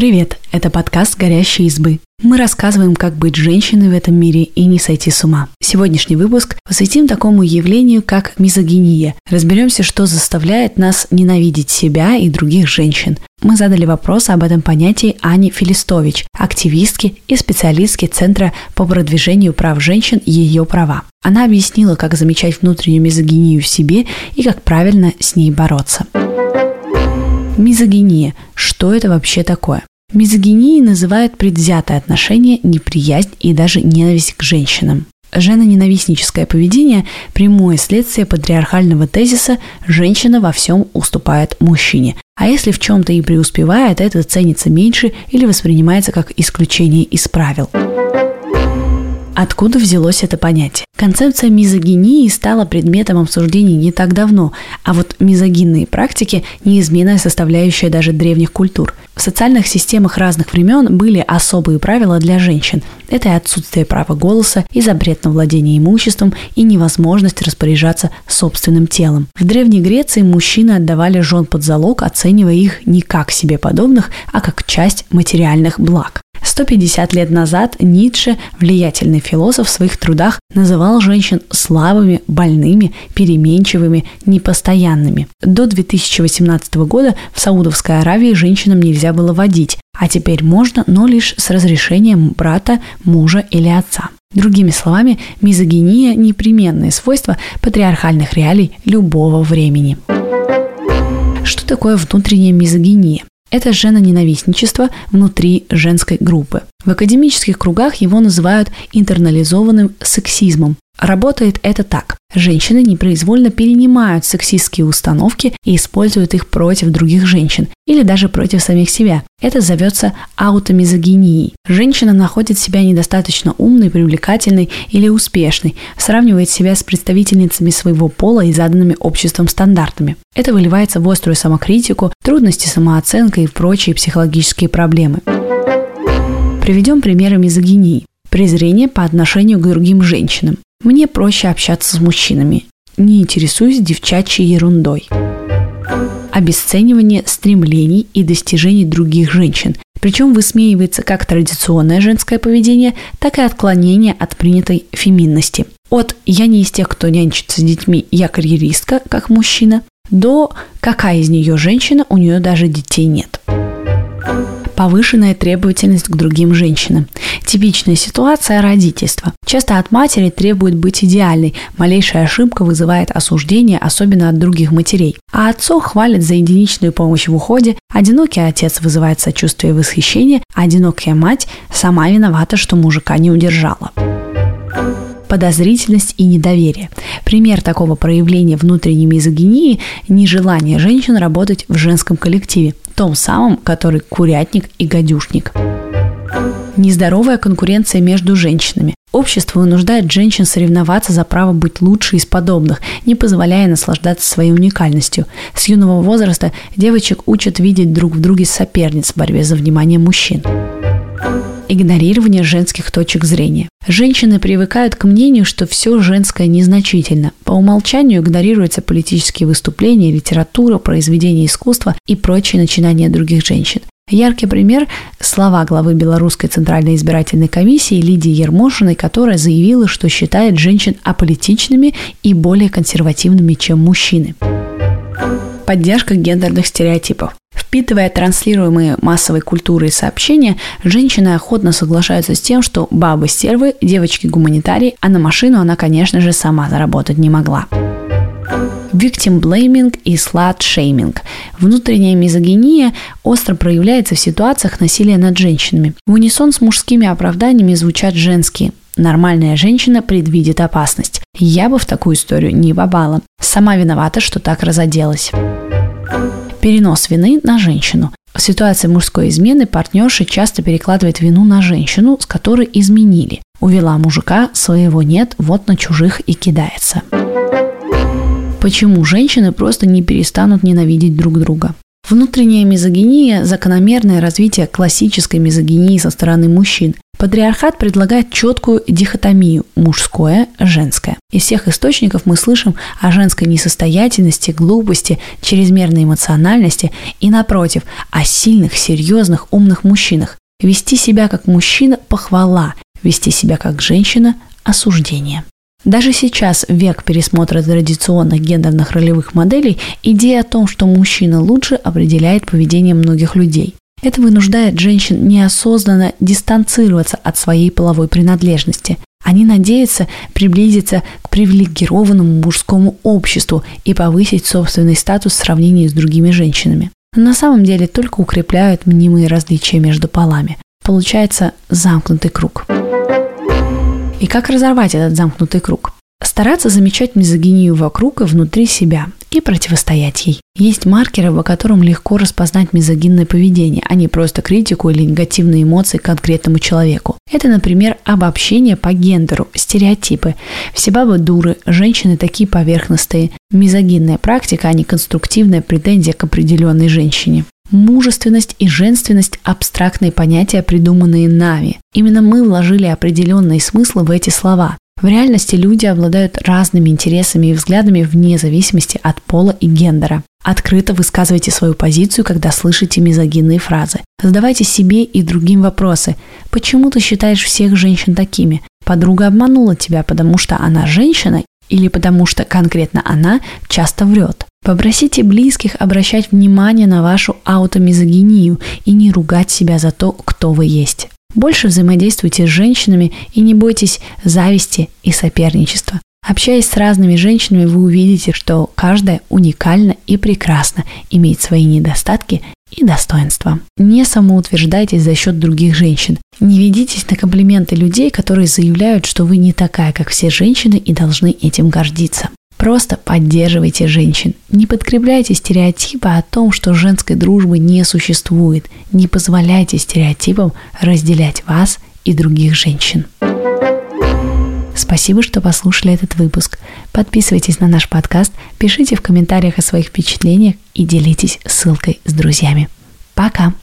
Привет, это подкаст «Горящие избы». Мы рассказываем, как быть женщиной в этом мире и не сойти с ума. Сегодняшний выпуск посвятим такому явлению, как мизогиния. Разберемся, что заставляет нас ненавидеть себя и других женщин. Мы задали вопрос об этом понятии Ане Филистович, активистке и специалистке Центра по продвижению прав женщин и ее права. Она объяснила, как замечать внутреннюю мизогинию в себе и как правильно с ней бороться. Мизогиния. Что это вообще такое? Мизогинией называют предвзятое отношение, неприязнь и даже ненависть к женщинам. Женоненавистническое поведение – прямое следствие патриархального тезиса «женщина во всем уступает мужчине». А если в чем-то и преуспевает, это ценится меньше или воспринимается как исключение из правил. Откуда взялось это понятие? Концепция мизогинии стала предметом обсуждений не так давно, а вот мизогинные практики – неизменная составляющая даже древних культур. В социальных системах разных времен были особые правила для женщин. Это и отсутствие права голоса, и запрет на владение имуществом, и невозможность распоряжаться собственным телом. В Древней Греции мужчины отдавали жен под залог, оценивая их не как себе подобных, а как часть материальных благ. 150 лет назад Ницше, влиятельный философ, в своих трудах называл женщин слабыми, больными, переменчивыми, непостоянными. До 2018 года в Саудовской Аравии женщинам нельзя было водить, а теперь можно, но лишь с разрешением брата, мужа или отца. Другими словами, мизогиния – непременное свойство патриархальных реалий любого времени. Что такое внутренняя мизогиния? Это женоненавистничество внутри женской группы. В академических кругах его называют интернализованным сексизмом. Работает это так. Женщины непроизвольно перенимают сексистские установки и используют их против других женщин или даже против самих себя. Это зовется аутомизогинией. Женщина находит себя недостаточно умной, привлекательной или успешной, сравнивает себя с представительницами своего пола и заданными обществом стандартами. Это выливается в острую самокритику, трудности самооценкой и прочие психологические проблемы. Приведем примеры мизогинии. Презрение по отношению к другим женщинам. Мне проще общаться с мужчинами. Не интересуюсь девчачьей ерундой. Обесценивание стремлений и достижений других женщин. Причем высмеивается как традиционное женское поведение, так и отклонение от принятой феминности. От «я не из тех, кто нянчится с детьми, я карьеристка, как мужчина», до «какая из нее женщина, у нее даже детей нет» повышенная требовательность к другим женщинам. Типичная ситуация родительства. Часто от матери требует быть идеальной, малейшая ошибка вызывает осуждение, особенно от других матерей. А отцов хвалят за единичную помощь в уходе, одинокий отец вызывает сочувствие и восхищение, одинокая мать сама виновата, что мужика не удержала подозрительность и недоверие. Пример такого проявления внутренней мизогинии – нежелание женщин работать в женском коллективе том самом, который курятник и гадюшник. Нездоровая конкуренция между женщинами. Общество вынуждает женщин соревноваться за право быть лучше из подобных, не позволяя наслаждаться своей уникальностью. С юного возраста девочек учат видеть друг в друге соперниц в борьбе за внимание мужчин игнорирование женских точек зрения. Женщины привыкают к мнению, что все женское незначительно. По умолчанию игнорируются политические выступления, литература, произведения искусства и прочие начинания других женщин. Яркий пример – слова главы Белорусской Центральной избирательной комиссии Лидии Ермошиной, которая заявила, что считает женщин аполитичными и более консервативными, чем мужчины. Поддержка гендерных стереотипов. Впитывая транслируемые массовой культурой сообщения, женщины охотно соглашаются с тем, что бабы стервы, девочки гуманитарии, а на машину она, конечно же, сама заработать не могла. Victim blaming и slut shaming. Внутренняя мизогиния остро проявляется в ситуациях насилия над женщинами. В унисон с мужскими оправданиями звучат женские. Нормальная женщина предвидит опасность. Я бы в такую историю не попала. Сама виновата, что так разоделась. Перенос вины на женщину. В ситуации мужской измены партнерша часто перекладывает вину на женщину, с которой изменили. Увела мужика, своего нет, вот на чужих и кидается. Почему женщины просто не перестанут ненавидеть друг друга? Внутренняя мизогиния – закономерное развитие классической мизогинии со стороны мужчин. Патриархат предлагает четкую дихотомию мужское – женское. Из всех источников мы слышим о женской несостоятельности, глупости, чрезмерной эмоциональности и, напротив, о сильных, серьезных, умных мужчинах. Вести себя как мужчина – похвала, вести себя как женщина – осуждение. Даже сейчас, в век пересмотра традиционных гендерных ролевых моделей, идея о том, что мужчина лучше, определяет поведение многих людей. Это вынуждает женщин неосознанно дистанцироваться от своей половой принадлежности. Они надеются приблизиться к привилегированному мужскому обществу и повысить собственный статус в сравнении с другими женщинами. Но на самом деле только укрепляют мнимые различия между полами. Получается замкнутый круг. И как разорвать этот замкнутый круг? Стараться замечать мизогинию вокруг и внутри себя и противостоять ей. Есть маркеры, по которым легко распознать мизогинное поведение, а не просто критику или негативные эмоции к конкретному человеку. Это, например, обобщение по гендеру, стереотипы. Все бабы дуры, женщины такие поверхностные. Мизогинная практика, а не конструктивная претензия к определенной женщине. Мужественность и женственность – абстрактные понятия, придуманные нами. Именно мы вложили определенные смыслы в эти слова. В реальности люди обладают разными интересами и взглядами вне зависимости от пола и гендера. Открыто высказывайте свою позицию, когда слышите мизогинные фразы. Задавайте себе и другим вопросы. Почему ты считаешь всех женщин такими? Подруга обманула тебя, потому что она женщина или потому что конкретно она часто врет. Попросите близких обращать внимание на вашу аутомизогинию и не ругать себя за то, кто вы есть. Больше взаимодействуйте с женщинами и не бойтесь зависти и соперничества. Общаясь с разными женщинами, вы увидите, что каждая уникальна и прекрасна, имеет свои недостатки и достоинства. Не самоутверждайтесь за счет других женщин. Не ведитесь на комплименты людей, которые заявляют, что вы не такая, как все женщины и должны этим гордиться. Просто поддерживайте женщин. Не подкрепляйте стереотипы о том, что женской дружбы не существует. Не позволяйте стереотипам разделять вас и других женщин. Спасибо, что послушали этот выпуск. Подписывайтесь на наш подкаст, пишите в комментариях о своих впечатлениях и делитесь ссылкой с друзьями. Пока!